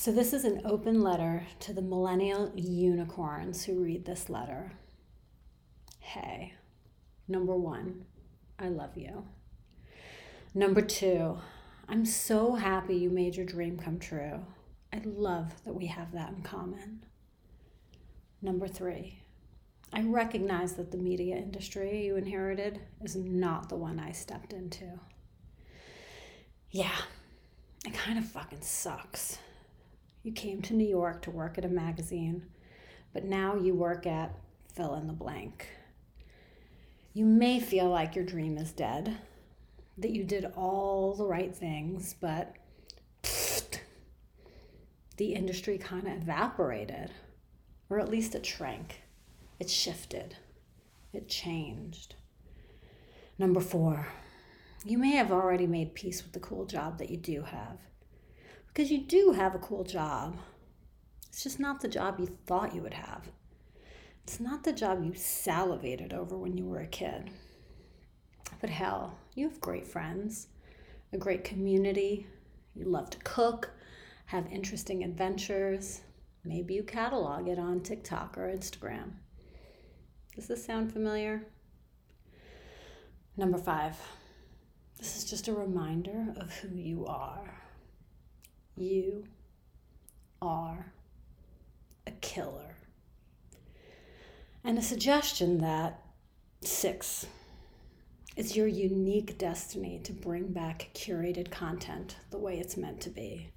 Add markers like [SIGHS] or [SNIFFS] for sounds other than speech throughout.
So, this is an open letter to the millennial unicorns who read this letter. Hey, number one, I love you. Number two, I'm so happy you made your dream come true. I love that we have that in common. Number three, I recognize that the media industry you inherited is not the one I stepped into. Yeah, it kind of fucking sucks. You came to New York to work at a magazine, but now you work at fill in the blank. You may feel like your dream is dead, that you did all the right things, but pfft, [SNIFFS] the industry kind of evaporated, or at least it shrank. It shifted. It changed. Number four, you may have already made peace with the cool job that you do have. Because you do have a cool job. It's just not the job you thought you would have. It's not the job you salivated over when you were a kid. But hell, you have great friends, a great community. You love to cook, have interesting adventures. Maybe you catalog it on TikTok or Instagram. Does this sound familiar? Number five, this is just a reminder of who you are. You are a killer. And a suggestion that six, it's your unique destiny to bring back curated content the way it's meant to be.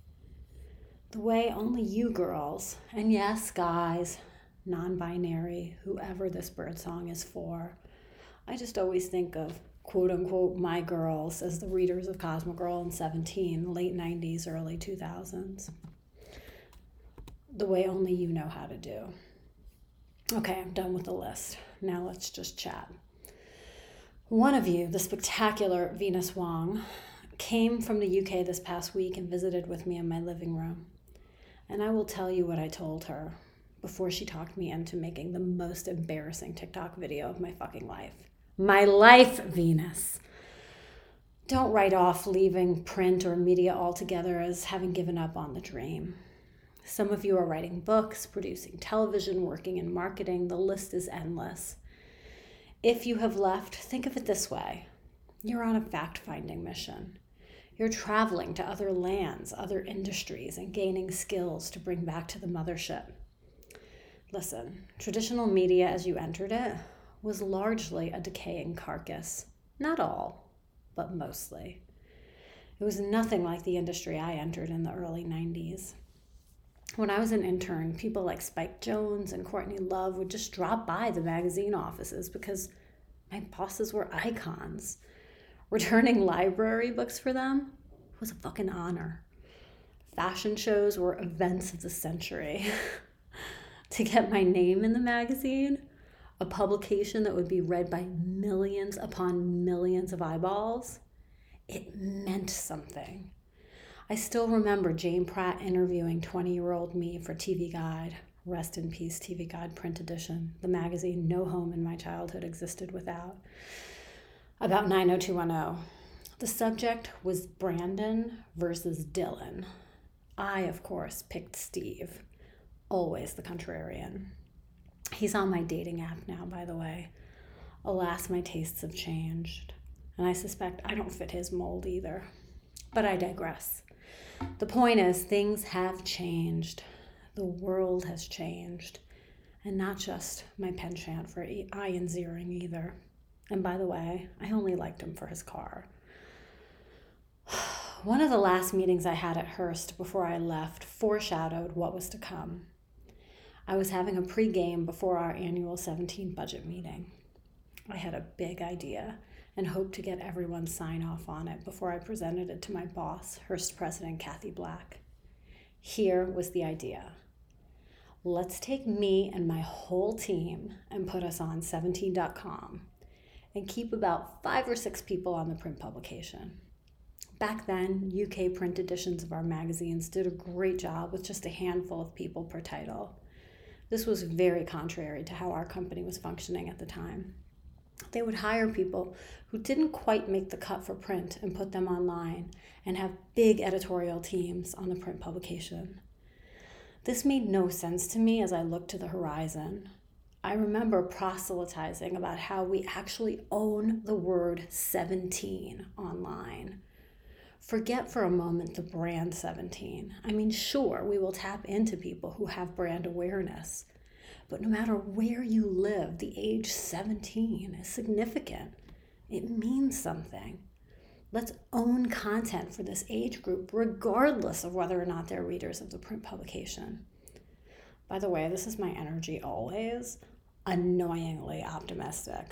The way only you girls, and yes, guys, non binary, whoever this bird song is for. I just always think of quote unquote my girls as the readers of Cosmogirl in 17, late 90s, early 2000s. The way only you know how to do. Okay, I'm done with the list. Now let's just chat. One of you, the spectacular Venus Wong, came from the UK this past week and visited with me in my living room. And I will tell you what I told her before she talked me into making the most embarrassing TikTok video of my fucking life. My life, Venus. Don't write off leaving print or media altogether as having given up on the dream. Some of you are writing books, producing television, working in marketing. The list is endless. If you have left, think of it this way you're on a fact finding mission. You're traveling to other lands, other industries, and gaining skills to bring back to the mothership. Listen, traditional media as you entered it was largely a decaying carcass. Not all, but mostly. It was nothing like the industry I entered in the early 90s. When I was an intern, people like Spike Jonze and Courtney Love would just drop by the magazine offices because my bosses were icons. Returning [LAUGHS] library books for them was a fucking honor. Fashion shows were events of the century. [LAUGHS] to get my name in the magazine, a publication that would be read by millions upon millions of eyeballs, it meant something. I still remember Jane Pratt interviewing 20 year old me for TV Guide. Rest in peace, TV Guide print edition, the magazine no home in my childhood existed without. About 90210. The subject was Brandon versus Dylan. I, of course, picked Steve always the contrarian. He's on my dating app now, by the way. Alas, my tastes have changed, and I suspect I don't fit his mold either. But I digress. The point is, things have changed. The world has changed. And not just my penchant for Ian Ziering either. And by the way, I only liked him for his car. [SIGHS] One of the last meetings I had at Hearst before I left foreshadowed what was to come. I was having a pregame before our annual 17 budget meeting. I had a big idea and hoped to get everyone's sign off on it before I presented it to my boss, Hearst President Cathie Black. Here was the idea. Let's take me and my whole team and put us on 17.com and keep about five or six people on the print publication. Back then, UK print editions of our magazines did a great job with just a handful of people per title. This was very contrary to how our company was functioning at the time. They would hire people who didn't quite make the cut for print and put them online and have big editorial teams on the print publication. This made no sense to me as I looked to the horizon. I remember proselytizing about how we actually own the word 17 online. Forget for a moment the brand 17. I mean, sure, we will tap into people who have brand awareness, but no matter where you live, the age 17 is significant. It means something. Let's own content for this age group, regardless of whether or not they're readers of the print publication. By the way, this is my energy always annoyingly optimistic.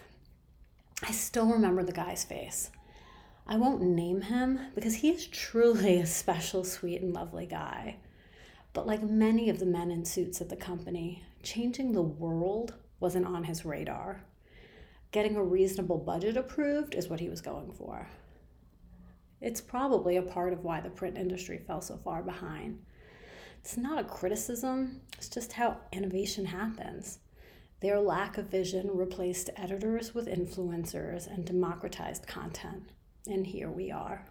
I still remember the guy's face. I won't name him because he is truly a special, sweet, and lovely guy. But like many of the men in suits at the company, changing the world wasn't on his radar. Getting a reasonable budget approved is what he was going for. It's probably a part of why the print industry fell so far behind. It's not a criticism, it's just how innovation happens. Their lack of vision replaced editors with influencers and democratized content. And here we are.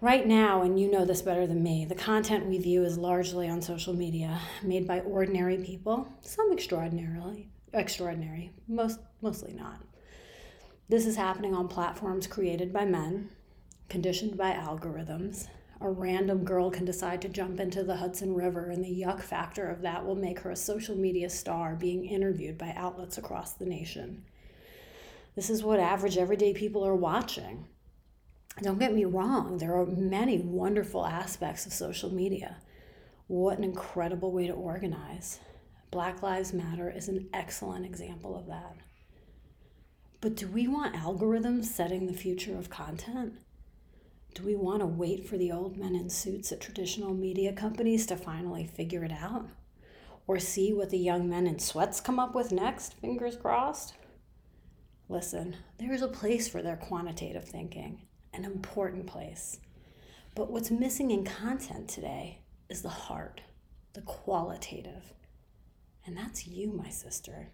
Right now, and you know this better than me, the content we view is largely on social media, made by ordinary people, some extraordinarily extraordinary, most mostly not. This is happening on platforms created by men, conditioned by algorithms, a random girl can decide to jump into the Hudson River, and the yuck factor of that will make her a social media star being interviewed by outlets across the nation. This is what average everyday people are watching. Don't get me wrong, there are many wonderful aspects of social media. What an incredible way to organize. Black Lives Matter is an excellent example of that. But do we want algorithms setting the future of content? Do we want to wait for the old men in suits at traditional media companies to finally figure it out? Or see what the young men in sweats come up with next, fingers crossed? Listen, there is a place for their quantitative thinking, an important place. But what's missing in content today is the heart, the qualitative. And that's you, my sister.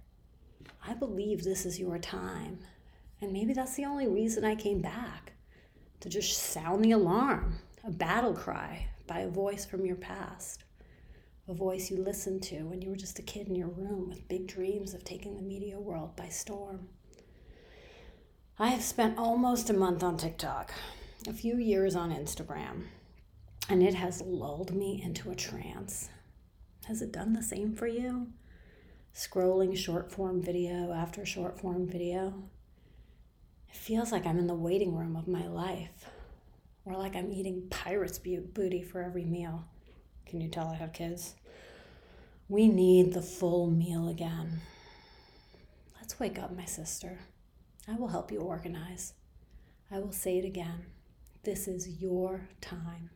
I believe this is your time. And maybe that's the only reason I came back to just sound the alarm, a battle cry by a voice from your past, a voice you listened to when you were just a kid in your room with big dreams of taking the media world by storm. I have spent almost a month on TikTok, a few years on Instagram, and it has lulled me into a trance. Has it done the same for you? Scrolling short form video after short form video, it feels like I'm in the waiting room of my life, or like I'm eating pirate's booty for every meal. Can you tell I have kids? We need the full meal again. Let's wake up, my sister. I will help you organize. I will say it again. This is your time.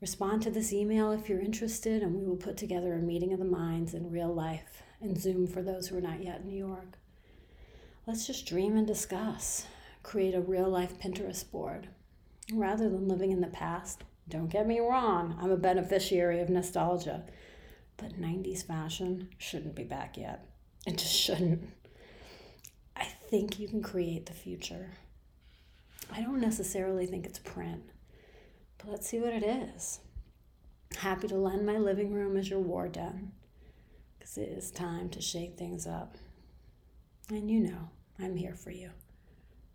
Respond to this email if you're interested, and we will put together a meeting of the minds in real life and Zoom for those who are not yet in New York. Let's just dream and discuss. Create a real life Pinterest board. Rather than living in the past, don't get me wrong, I'm a beneficiary of nostalgia. But 90s fashion shouldn't be back yet. It just shouldn't. Think you can create the future. I don't necessarily think it's print, but let's see what it is. Happy to lend my living room as your war den, because it is time to shake things up. And you know, I'm here for you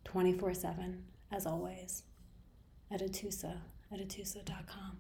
24 7, as always, at Atoosa, at atoosa.com.